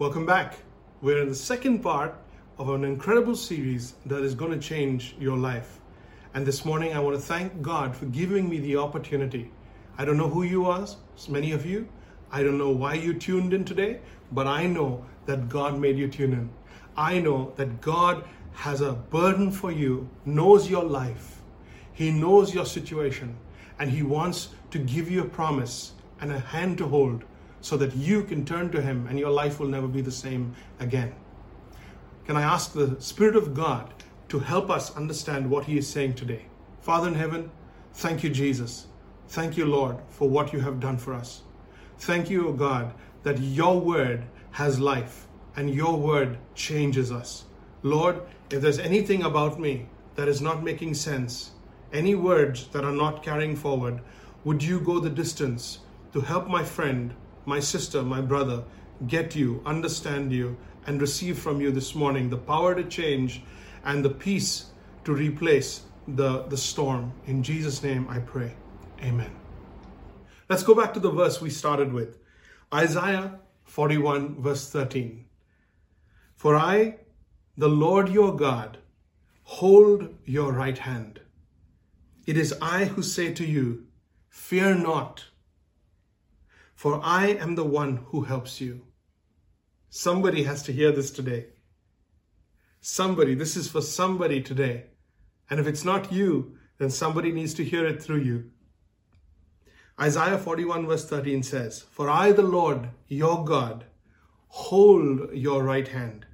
Welcome back. We're in the second part of an incredible series that is going to change your life. And this morning, I want to thank God for giving me the opportunity. I don't know who you are, many of you. I don't know why you tuned in today, but I know that God made you tune in. I know that God has a burden for you, knows your life, He knows your situation, and He wants to give you a promise and a hand to hold so that you can turn to Him and your life will never be the same again. Can I ask the Spirit of God to help us understand what He is saying today? Father in heaven, thank you, Jesus. Thank you, Lord, for what you have done for us. Thank you, O God, that your word has life and your word changes us. Lord, if there's anything about me that is not making sense, any words that are not carrying forward, would you go the distance to help my friend my sister, my brother, get you, understand you, and receive from you this morning the power to change and the peace to replace the, the storm. In Jesus' name I pray. Amen. Let's go back to the verse we started with Isaiah 41, verse 13. For I, the Lord your God, hold your right hand. It is I who say to you, Fear not for I am the one who helps you. Somebody has to hear this today. Somebody, this is for somebody today. And if it's not you, then somebody needs to hear it through you. Isaiah 41, verse 13 says, For I, the Lord, your God, hold your right hand.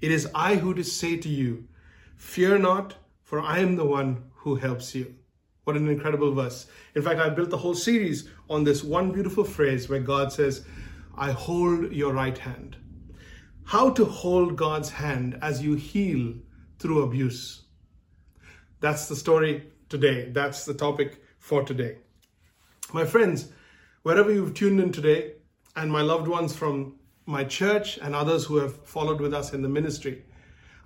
It is I who to say to you, Fear not, for I am the one who helps you. What an incredible verse. In fact, I've built the whole series on this one beautiful phrase where God says, I hold your right hand. How to hold God's hand as you heal through abuse. That's the story today. That's the topic for today. My friends, wherever you've tuned in today, and my loved ones from my church and others who have followed with us in the ministry,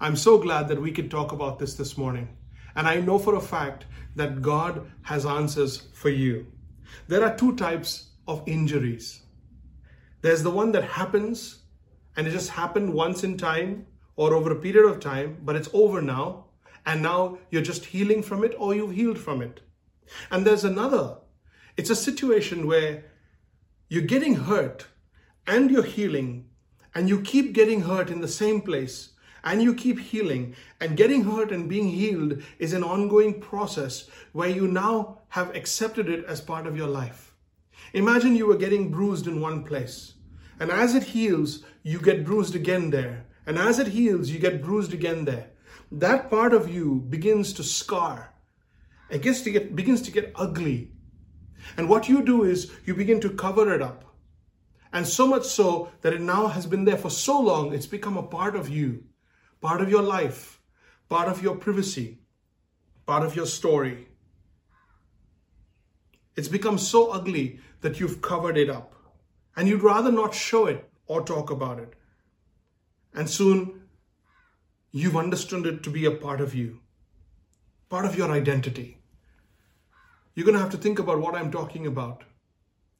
I'm so glad that we could talk about this this morning. And I know for a fact that God has answers for you. There are two types of injuries. There's the one that happens and it just happened once in time or over a period of time, but it's over now. And now you're just healing from it or you've healed from it. And there's another. It's a situation where you're getting hurt and you're healing and you keep getting hurt in the same place and you keep healing and getting hurt and being healed is an ongoing process where you now have accepted it as part of your life. Imagine you were getting bruised in one place and as it heals, you get bruised again there. And as it heals, you get bruised again there. That part of you begins to scar. It gets to get, begins to get ugly. And what you do is you begin to cover it up. And so much so that it now has been there for so long, it's become a part of you part of your life, part of your privacy, part of your story. It's become so ugly that you've covered it up and you'd rather not show it or talk about it. And soon you've understood it to be a part of you, part of your identity. You're going to have to think about what I'm talking about.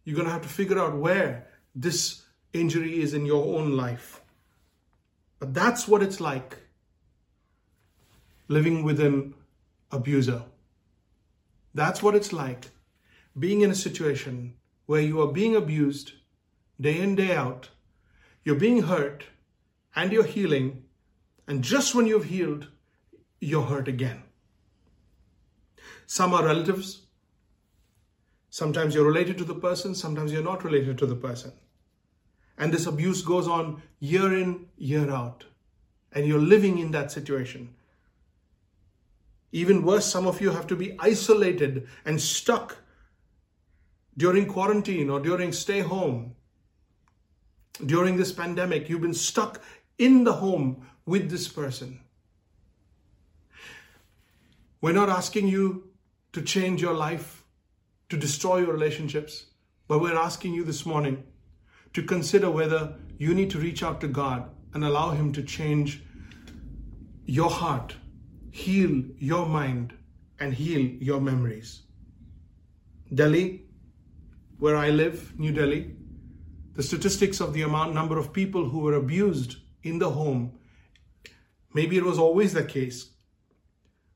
You're going to have to figure out where this injury is in your own life. But that's what it's like living with an abuser. That's what it's like being in a situation where you are being abused day in, day out. You're being hurt and you're healing. And just when you've healed, you're hurt again. Some are relatives. Sometimes you're related to the person, sometimes you're not related to the person. And this abuse goes on year in, year out. And you're living in that situation. Even worse, some of you have to be isolated and stuck during quarantine or during stay home. During this pandemic, you've been stuck in the home with this person. We're not asking you to change your life, to destroy your relationships, but we're asking you this morning to consider whether you need to reach out to God and allow Him to change your heart, heal your mind, and heal your memories. Delhi, where I live, New Delhi, the statistics of the amount number of people who were abused in the home. Maybe it was always the case,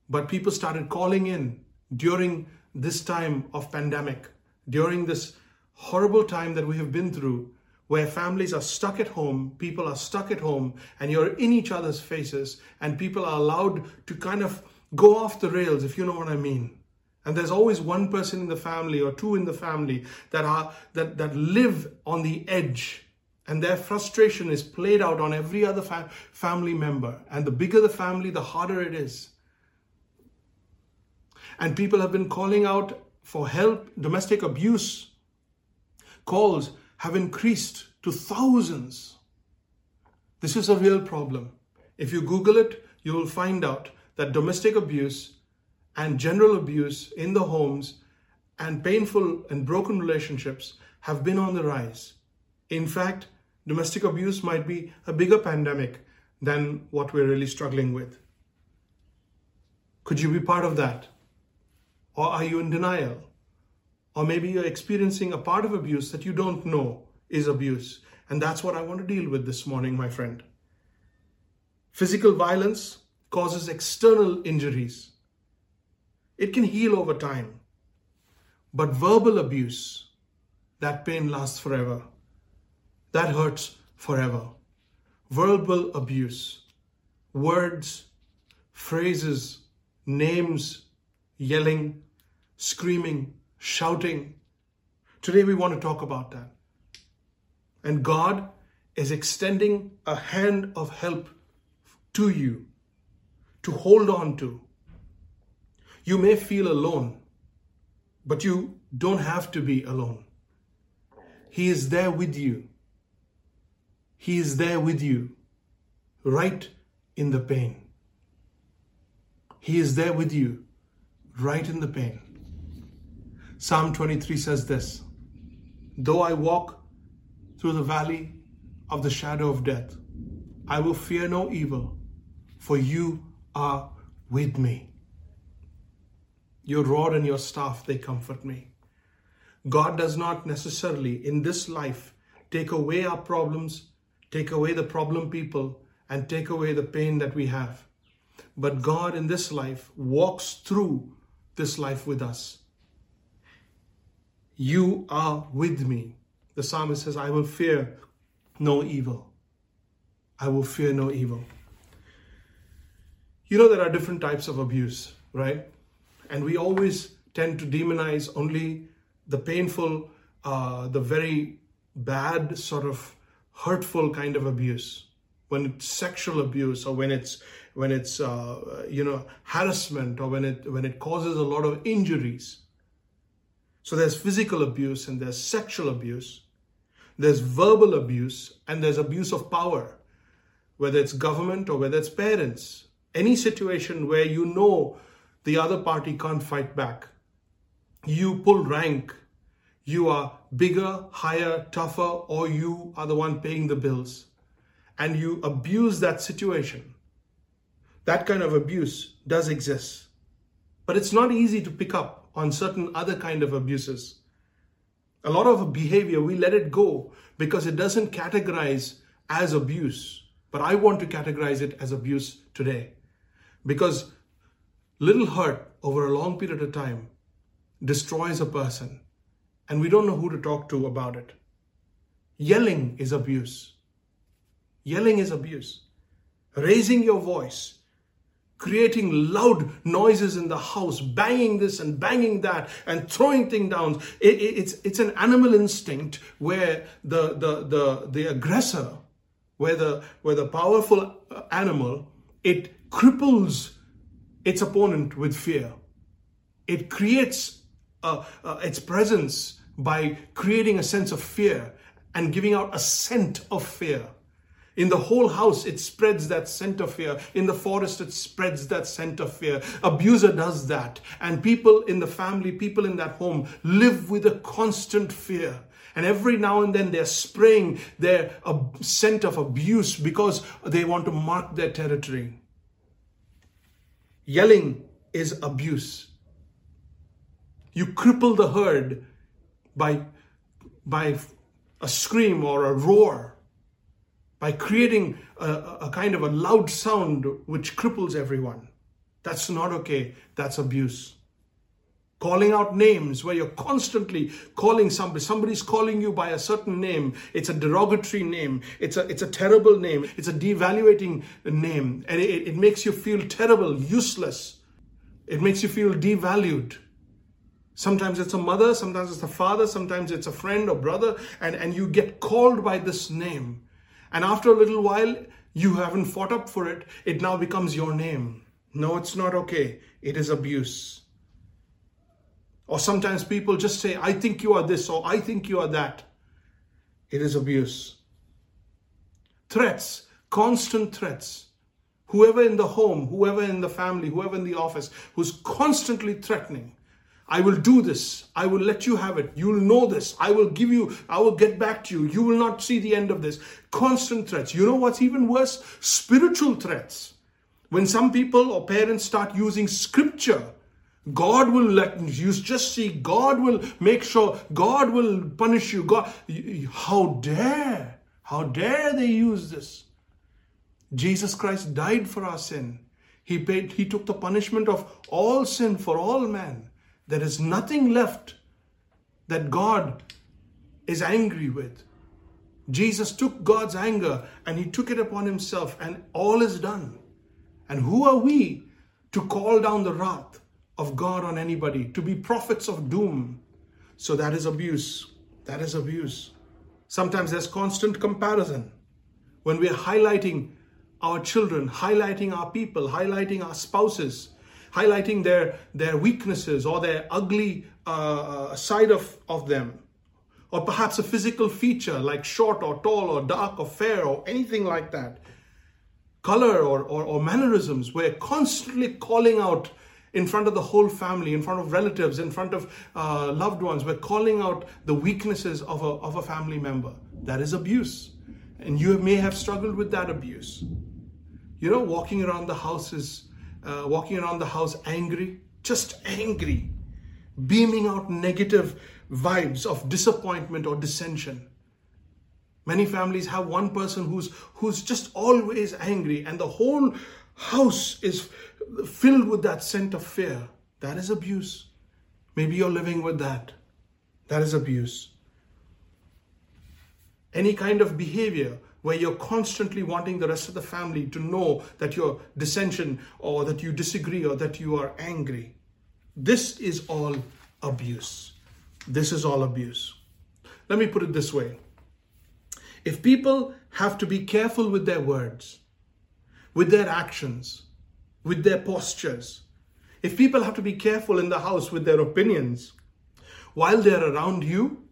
but people started calling in during this time of pandemic, during this horrible time that we have been through, where families are stuck at home, people are stuck at home, and you're in each other's faces, and people are allowed to kind of go off the rails, if you know what I mean. And there's always one person in the family or two in the family that are that that live on the edge and their frustration is played out on every other fa- family member and the bigger the family the harder it is and people have been calling out for help domestic abuse calls have increased to thousands this is a real problem if you google it you will find out that domestic abuse and general abuse in the homes and painful and broken relationships have been on the rise. In fact, domestic abuse might be a bigger pandemic than what we're really struggling with. Could you be part of that? Or are you in denial? Or maybe you're experiencing a part of abuse that you don't know is abuse. And that's what I want to deal with this morning, my friend. Physical violence causes external injuries it can heal over time. But verbal abuse, that pain lasts forever. That hurts forever. Verbal abuse, words, phrases, names, yelling, screaming, shouting. Today we want to talk about that. And God is extending a hand of help to you to hold on to you may feel alone, but you don't have to be alone. He is there with you. He is there with you, right in the pain. He is there with you, right in the pain. Psalm 23 says this Though I walk through the valley of the shadow of death, I will fear no evil, for you are with me. Your rod and your staff, they comfort me. God does not necessarily in this life take away our problems, take away the problem people, and take away the pain that we have. But God in this life walks through this life with us. You are with me. The psalmist says, I will fear no evil. I will fear no evil. You know, there are different types of abuse, right? And we always tend to demonize only the painful, uh, the very bad, sort of hurtful kind of abuse. When it's sexual abuse, or when it's when it's uh, you know harassment, or when it when it causes a lot of injuries. So there's physical abuse and there's sexual abuse. There's verbal abuse and there's abuse of power, whether it's government or whether it's parents. Any situation where you know the other party can't fight back. You pull rank. You are bigger, higher, tougher, or you are the one paying the bills. And you abuse that situation. That kind of abuse does exist. But it's not easy to pick up on certain other kind of abuses. A lot of behavior, we let it go because it doesn't categorize as abuse. But I want to categorize it as abuse today. Because little hurt over a long period of time destroys a person, and we don't know who to talk to about it. Yelling is abuse. Yelling is abuse. Raising your voice, creating loud noises in the house, banging this and banging that, and throwing things down. It, it, it's, it's an animal instinct where the, the, the, the aggressor, where the, where the powerful animal, it cripples its opponent with fear. It creates uh, uh, its presence by creating a sense of fear and giving out a scent of fear. In the whole house, it spreads that scent of fear. In the forest, it spreads that scent of fear. Abuser does that. And people in the family, people in that home live with a constant fear. And every now and then they're spraying their scent of abuse because they want to mark their territory. Yelling is abuse. You cripple the herd by, by a scream or a roar, by creating a, a kind of a loud sound which cripples everyone. That's not okay. That's abuse. Calling out names where you're constantly calling somebody somebody's calling you by a certain name. It's a derogatory name. It's a it's a terrible name. It's a devaluating name. And it, it makes you feel terrible useless. It makes you feel devalued. Sometimes it's a mother sometimes it's a father sometimes it's a friend or brother and and you get called by this name and after a little while you haven't fought up for it it now becomes your name no it's not okay it is abuse or sometimes people just say, I think you are this or I think you are that. It is abuse. Threats, constant threats. Whoever in the home, whoever in the family, whoever in the office who's constantly threatening, I will do this. I will let you have it. You'll know this. I will give you, I will get back to you. You will not see the end of this. Constant threats. You know what's even worse? Spiritual threats. When some people or parents start using scripture God will let you just see, God will make sure, God will punish you. God, how dare, how dare they use this? Jesus Christ died for our sin. He paid, he took the punishment of all sin for all man. There is nothing left that God is angry with. Jesus took God's anger and he took it upon himself, and all is done. And who are we to call down the wrath? of God on anybody, to be prophets of doom. So that is abuse. That is abuse. Sometimes there's constant comparison. When we're highlighting our children, highlighting our people, highlighting our spouses, highlighting their, their weaknesses or their ugly uh, uh, side of, of them, or perhaps a physical feature like short or tall or dark or fair or anything like that, color or, or, or mannerisms, we're constantly calling out in front of the whole family, in front of relatives, in front of uh, loved ones. We're calling out the weaknesses of a, of a family member. That is abuse. And you may have struggled with that abuse. You know, walking around the house is, uh, walking around the house angry, just angry, beaming out negative vibes of disappointment or dissension. Many families have one person who's who's just always angry, and the whole house is filled with that scent of fear, that is abuse. Maybe you're living with that. That is abuse. Any kind of behavior where you're constantly wanting the rest of the family to know that you're dissension or that you disagree or that you are angry. This is all abuse. This is all abuse. Let me put it this way. If people have to be careful with their words, with their actions, with their postures. If people have to be careful in the house with their opinions while they're around you,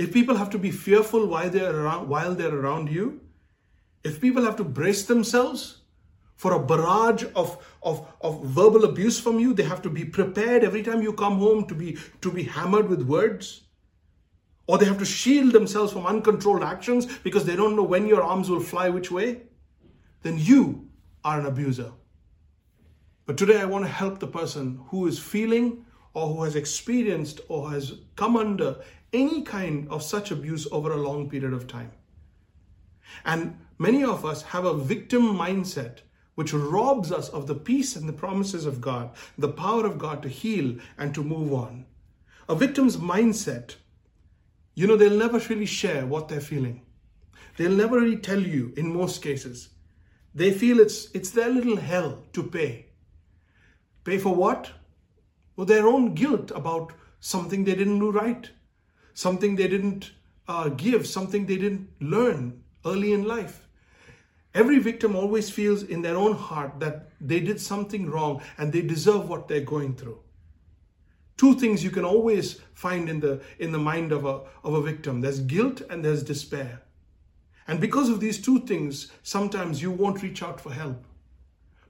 if people have to be fearful while they're around, while they're around you, if people have to brace themselves for a barrage of, of, of verbal abuse from you, they have to be prepared every time you come home to be to be hammered with words. Or they have to shield themselves from uncontrolled actions because they don't know when your arms will fly which way. Then you are an abuser. But today I want to help the person who is feeling or who has experienced or has come under any kind of such abuse over a long period of time. And many of us have a victim mindset which robs us of the peace and the promises of God, the power of God to heal and to move on. A victim's mindset, you know, they'll never really share what they're feeling. They'll never really tell you in most cases. They feel it's, it's their little hell to pay. Pay for what? Well, their own guilt about something they didn't do right, something they didn't uh, give, something they didn't learn early in life. Every victim always feels in their own heart that they did something wrong and they deserve what they're going through. Two things you can always find in the in the mind of a of a victim. There's guilt and there's despair. And because of these two things, sometimes you won't reach out for help.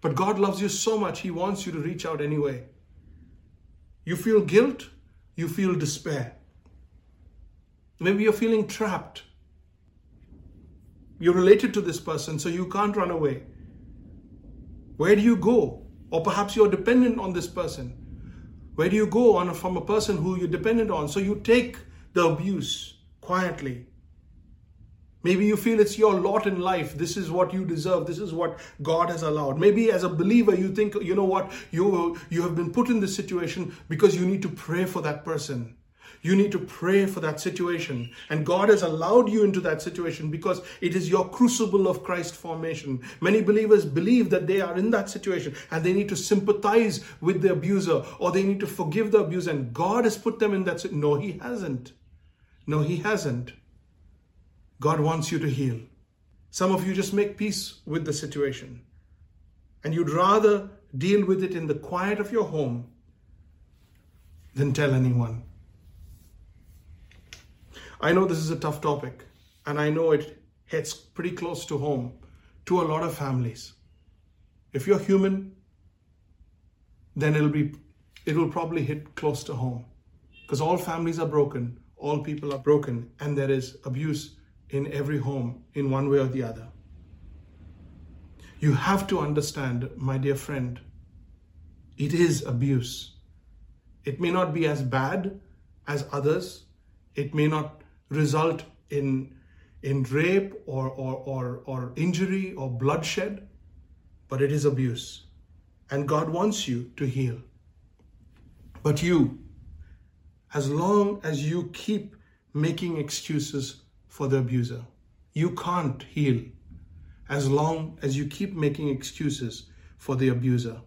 But God loves you so much, He wants you to reach out anyway. You feel guilt, you feel despair. Maybe you're feeling trapped. You're related to this person, so you can't run away. Where do you go? Or perhaps you're dependent on this person. Where do you go on from a person who you're dependent on? So you take the abuse quietly. Maybe you feel it's your lot in life. This is what you deserve. This is what God has allowed. Maybe as a believer, you think, you know what, you, you have been put in this situation because you need to pray for that person. You need to pray for that situation. And God has allowed you into that situation because it is your crucible of Christ formation. Many believers believe that they are in that situation and they need to sympathize with the abuser or they need to forgive the abuser. And God has put them in that. situation. No, He hasn't. No, He hasn't. God wants you to heal. Some of you just make peace with the situation. And you'd rather deal with it in the quiet of your home than tell anyone. I know this is a tough topic, and I know it hits pretty close to home to a lot of families. If you're human, then it'll be it will probably hit close to home because all families are broken, all people are broken, and there is abuse in every home in one way or the other. You have to understand, my dear friend, it is abuse. It may not be as bad as others. It may not result in, in rape or, or, or, or injury or bloodshed, but it is abuse. And God wants you to heal. But you, as long as you keep making excuses for the abuser, you can't heal as long as you keep making excuses for the abuser.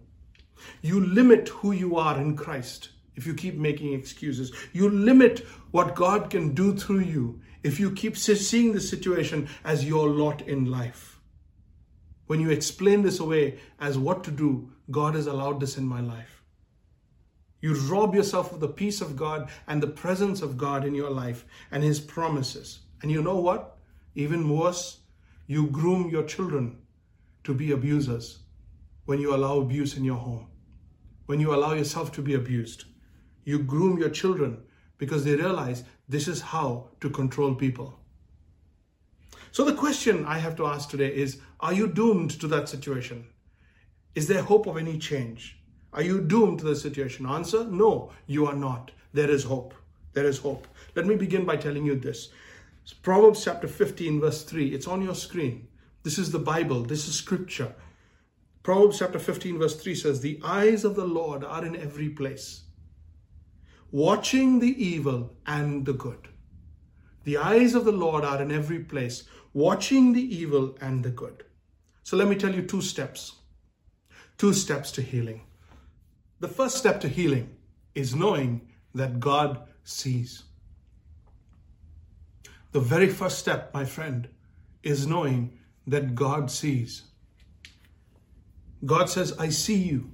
You limit who you are in Christ if you keep making excuses. You limit what God can do through you if you keep seeing the situation as your lot in life. When you explain this away as what to do, God has allowed this in my life. You rob yourself of the peace of God and the presence of God in your life and His promises. And you know what? Even worse, you groom your children to be abusers when you allow abuse in your home, when you allow yourself to be abused. You groom your children because they realize this is how to control people. So, the question I have to ask today is Are you doomed to that situation? Is there hope of any change? Are you doomed to the situation? Answer No, you are not. There is hope. There is hope. Let me begin by telling you this. Proverbs chapter 15, verse 3. It's on your screen. This is the Bible, this is scripture. Proverbs chapter 15, verse 3 says, The eyes of the Lord are in every place watching the evil and the good. The eyes of the Lord are in every place, watching the evil and the good. So let me tell you two steps. Two steps to healing. The first step to healing is knowing that God sees. The very first step, my friend, is knowing that God sees. God says, I see you.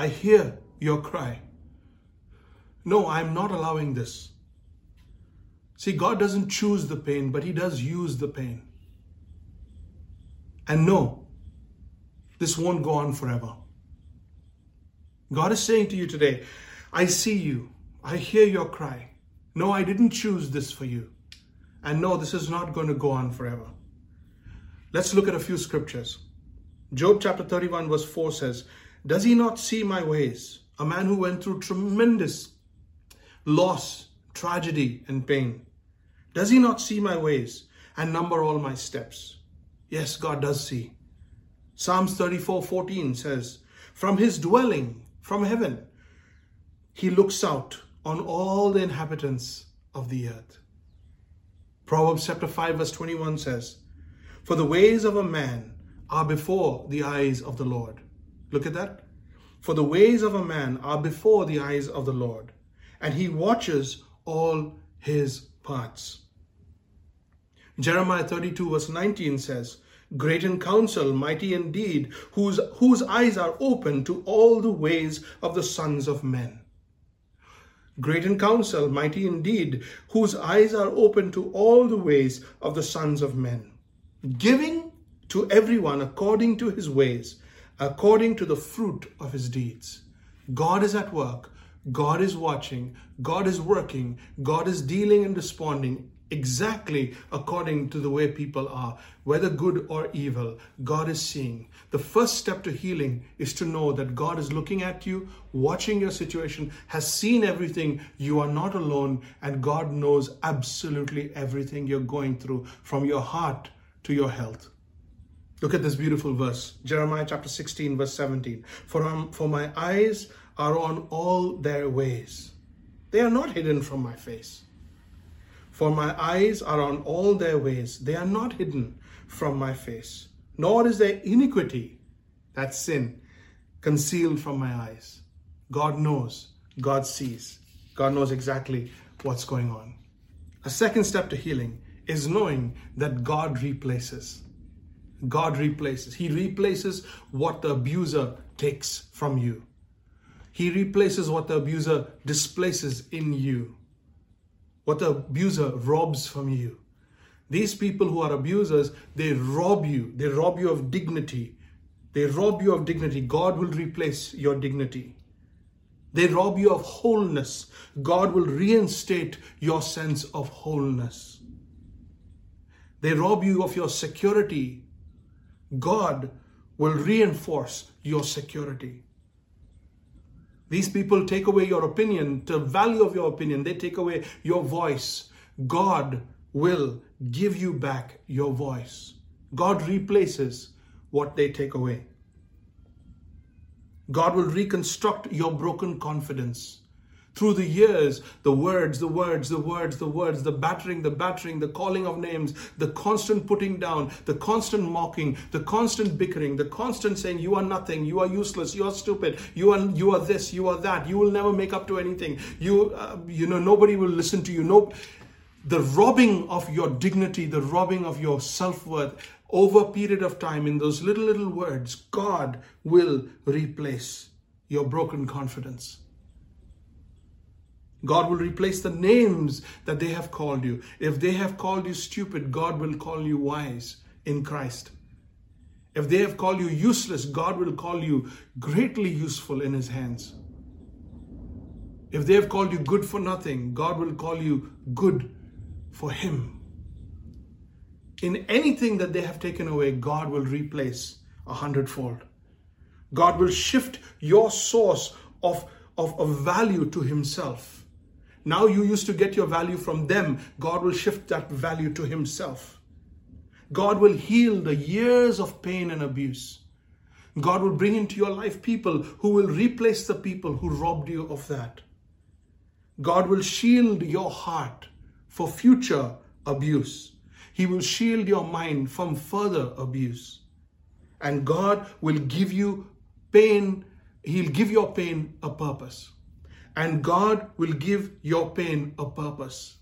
I hear your cry. No, I'm not allowing this. See, God doesn't choose the pain, but He does use the pain. And no, this won't go on forever. God is saying to you today, I see you. I hear your cry. No, I didn't choose this for you. And no, this is not going to go on forever. Let's look at a few scriptures. Job chapter 31, verse 4 says, does he not see my ways? A man who went through tremendous loss, tragedy, and pain. Does he not see my ways and number all my steps? Yes, God does see. Psalms 34 14 says, From his dwelling, from heaven, he looks out on all the inhabitants of the earth. Proverbs chapter 5, verse 21 says, For the ways of a man are before the eyes of the Lord Look at that. For the ways of a man are before the eyes of the Lord, and he watches all his parts. Jeremiah 32, verse 19 says, Great in counsel, mighty in deed, whose, whose eyes are open to all the ways of the sons of men. Great in counsel, mighty in deed, whose eyes are open to all the ways of the sons of men. Giving to everyone according to his ways, according to the fruit of his deeds. God is at work. God is watching. God is working. God is dealing and responding exactly according to the way people are, whether good or evil. God is seeing. The first step to healing is to know that God is looking at you, watching your situation, has seen everything. You are not alone, and God knows absolutely everything you're going through from your heart to your health. Look at this beautiful verse, Jeremiah chapter 16, verse 17. For, for my eyes are on all their ways, they are not hidden from my face. For my eyes are on all their ways, they are not hidden from my face, nor is there iniquity, that sin, concealed from my eyes. God knows, God sees, God knows exactly what's going on. A second step to healing is knowing that God replaces. God replaces. He replaces what the abuser takes from you. He replaces what the abuser displaces in you, what the abuser robs from you. These people who are abusers, they rob you. They rob you of dignity. They rob you of dignity. God will replace your dignity. They rob you of wholeness. God will reinstate your sense of wholeness. They rob you of your security. God will reinforce your security. These people take away your opinion, the value of your opinion, they take away your voice. God will give you back your voice. God replaces what they take away. God will reconstruct your broken confidence. Through the years, the words, the words, the words, the words, the battering, the battering, the calling of names, the constant putting down, the constant mocking, the constant bickering, the constant saying, You are nothing, you are useless, you are stupid, you are you are this, you are that, you will never make up to anything, you uh, you know, nobody will listen to you. No the robbing of your dignity, the robbing of your self-worth over a period of time in those little little words, God will replace your broken confidence. God will replace the names that they have called you. If they have called you stupid, God will call you wise in Christ. If they have called you useless, God will call you greatly useful in His hands. If they have called you good for nothing, God will call you good for Him. In anything that they have taken away, God will replace a hundredfold. God will shift your source of, of, of value to Himself. Now you used to get your value from them. God will shift that value to Himself. God will heal the years of pain and abuse. God will bring into your life people who will replace the people who robbed you of that. God will shield your heart for future abuse. He will shield your mind from further abuse. And God will give you pain, He'll give your pain a purpose. And God will give your pain a purpose,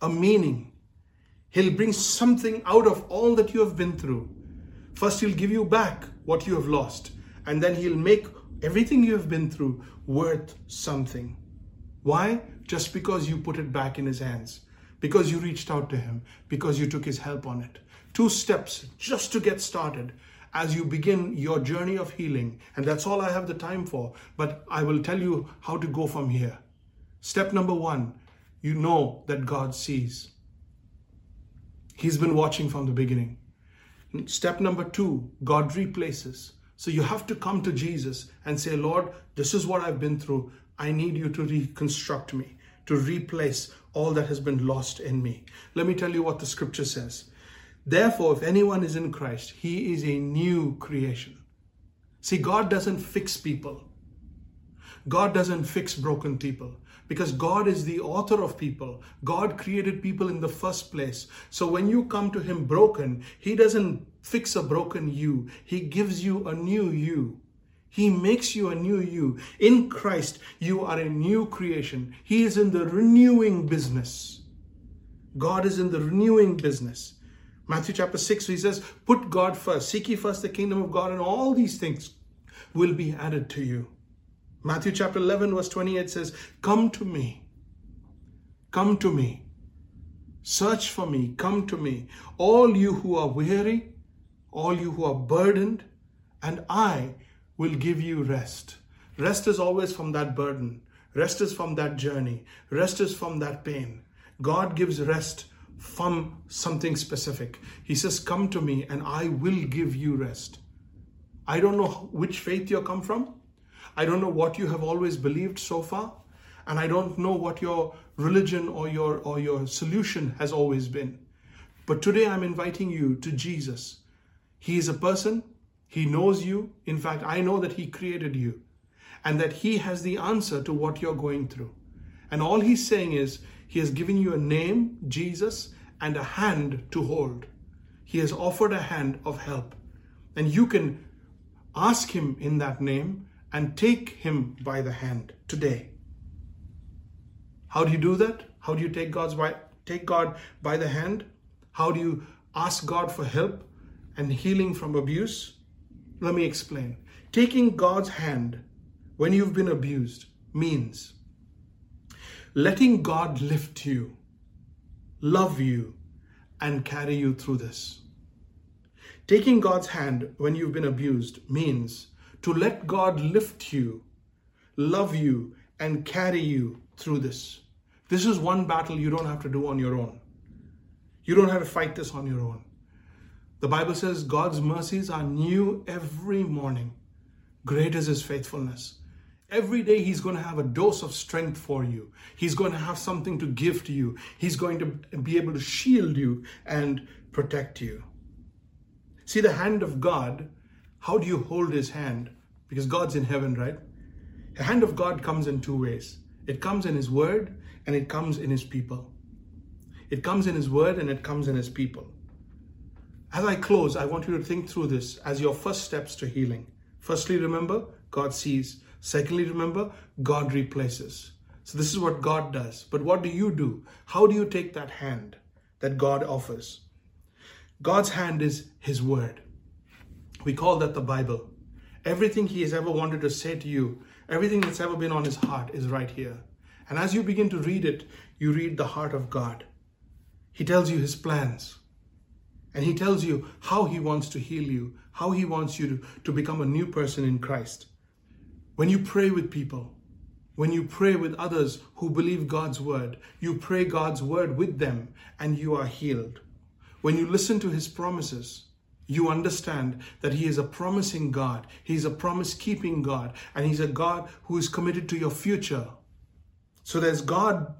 a meaning. He'll bring something out of all that you have been through. First, He'll give you back what you have lost, and then He'll make everything you have been through worth something. Why? Just because you put it back in His hands, because you reached out to Him, because you took His help on it. Two steps just to get started as you begin your journey of healing. And that's all I have the time for. But I will tell you how to go from here. Step number one, you know that God sees. He's been watching from the beginning. Step number two, God replaces. So you have to come to Jesus and say, Lord, this is what I've been through. I need you to reconstruct me, to replace all that has been lost in me. Let me tell you what the scripture says. Therefore, if anyone is in Christ, he is a new creation. See, God doesn't fix people. God doesn't fix broken people because God is the author of people. God created people in the first place. So when you come to Him broken, He doesn't fix a broken you, He gives you a new you. He makes you a new you. In Christ, you are a new creation. He is in the renewing business. God is in the renewing business. Matthew chapter 6, he says, Put God first, seek ye first the kingdom of God, and all these things will be added to you. Matthew chapter 11, verse 28 says, Come to me. Come to me. Search for me. Come to me. All you who are weary, all you who are burdened, and I will give you rest. Rest is always from that burden. Rest is from that journey. Rest is from that pain. God gives rest from something specific. He says, Come to me and I will give you rest. I don't know which faith you come from. I don't know what you have always believed so far. And I don't know what your religion or your, or your solution has always been. But today I'm inviting you to Jesus. He is a person. He knows you. In fact, I know that He created you and that He has the answer to what you're going through. And all He's saying is, He has given you a name, Jesus, and a hand to hold. He has offered a hand of help. And you can ask Him in that name and take Him by the hand today. How do you do that? How do you take God's by, take God by the hand? How do you ask God for help and healing from abuse? Let me explain. Taking God's hand when you've been abused means letting God lift you, love you, and carry you through this. Taking God's hand when you've been abused means to let God lift you, love you, and carry you through this. This is one battle you don't have to do on your own. You don't have to fight this on your own. The Bible says God's mercies are new every morning. Great is his faithfulness. Every day he's going to have a dose of strength for you. He's going to have something to give to you. He's going to be able to shield you and protect you. See, the hand of God, how do you hold his hand? Because God's in heaven, right? The hand of God comes in two ways it comes in his word and it comes in his people. It comes in his word and it comes in his people. As I close, I want you to think through this as your first steps to healing. Firstly, remember, God sees. Secondly, remember, God replaces. So this is what God does. But what do you do? How do you take that hand that God offers? God's hand is His Word. We call that the Bible. Everything He has ever wanted to say to you, everything that's ever been on His heart is right here. And as you begin to read it, you read the heart of God. He tells you His plans. And He tells you how He wants to heal you, how He wants you to, to become a new person in Christ. When you pray with people, when you pray with others who believe God's word, you pray God's word with them and you are healed. When you listen to his promises, you understand that he is a promising God. He's a promise keeping God. And he's a God who is committed to your future. So there's God,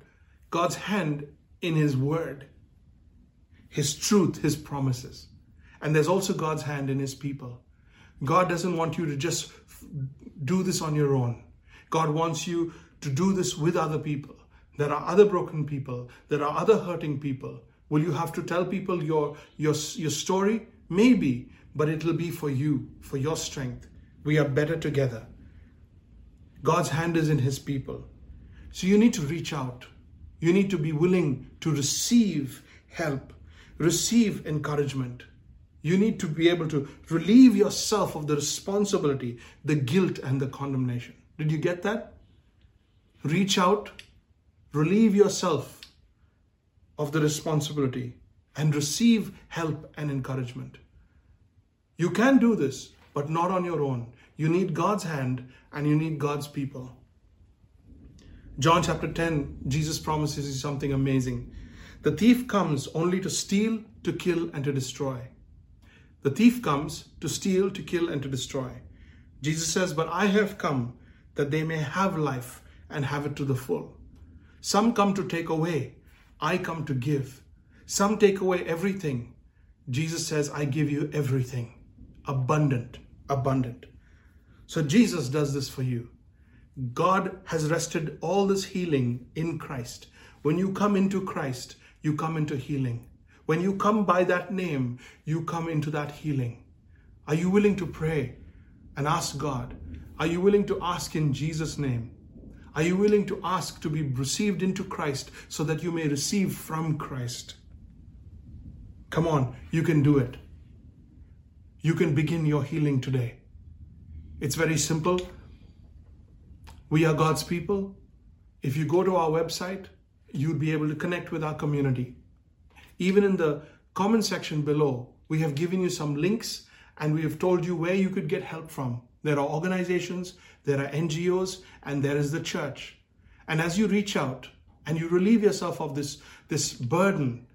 God's hand in his word, his truth, his promises. And there's also God's hand in his people. God doesn't want you to just do this on your own. God wants you to do this with other people. There are other broken people. There are other hurting people. Will you have to tell people your, your, your story? Maybe, but it'll be for you, for your strength. We are better together. God's hand is in His people. So you need to reach out. You need to be willing to receive help, receive encouragement. You need to be able to relieve yourself of the responsibility, the guilt, and the condemnation. Did you get that? Reach out, relieve yourself of the responsibility and receive help and encouragement. You can do this, but not on your own. You need God's hand and you need God's people. John chapter 10, Jesus promises you something amazing. The thief comes only to steal, to kill, and to destroy. The thief comes to steal, to kill, and to destroy. Jesus says, But I have come that they may have life and have it to the full. Some come to take away, I come to give. Some take away everything. Jesus says, I give you everything. Abundant, abundant. So Jesus does this for you. God has rested all this healing in Christ. When you come into Christ, you come into healing. When you come by that name, you come into that healing. Are you willing to pray and ask God? Are you willing to ask in Jesus' name? Are you willing to ask to be received into Christ so that you may receive from Christ? Come on, you can do it. You can begin your healing today. It's very simple. We are God's people. If you go to our website, you'll be able to connect with our community. Even in the comment section below, we have given you some links and we have told you where you could get help from. There are organizations, there are NGOs, and there is the church. And as you reach out and you relieve yourself of this, this burden,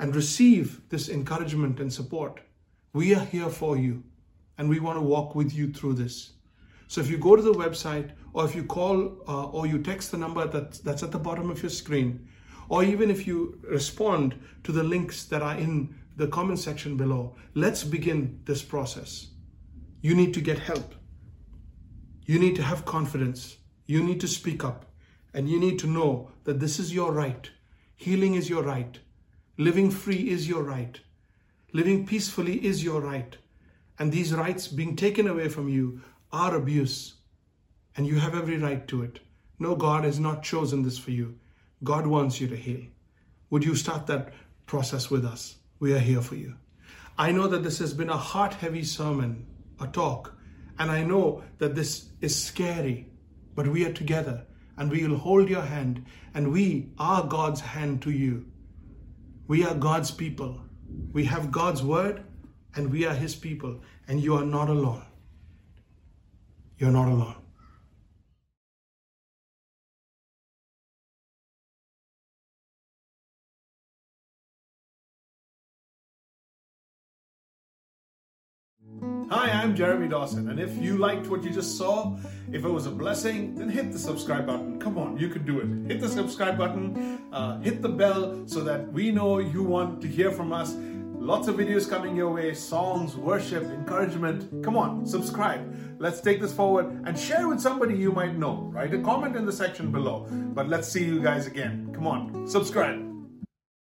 and receive this encouragement and support, we are here for you and we want to walk with you through this. So if you go to the website or if you call uh, or you text the number that's, that's at the bottom of your screen, or even if you respond to the links that are in the comment section below, let's begin this process. You need to get help. You need to have confidence. You need to speak up. And you need to know that this is your right. Healing is your right. Living free is your right. Living peacefully is your right. And these rights being taken away from you are abuse. And you have every right to it. No, God has not chosen this for you. God wants you to heal. Would you start that process with us? We are here for you. I know that this has been a heart heavy sermon, a talk, and I know that this is scary, but we are together and we will hold your hand and we are God's hand to you. We are God's people. We have God's word and we are His people, and you are not alone. You're not alone. Hi, I'm Jeremy Dawson, and if you liked what you just saw, if it was a blessing, then hit the subscribe button. Come on, you can do it. Hit the subscribe button, uh, hit the bell so that we know you want to hear from us. Lots of videos coming your way songs, worship, encouragement. Come on, subscribe. Let's take this forward and share with somebody you might know. Write a comment in the section below. But let's see you guys again. Come on, subscribe.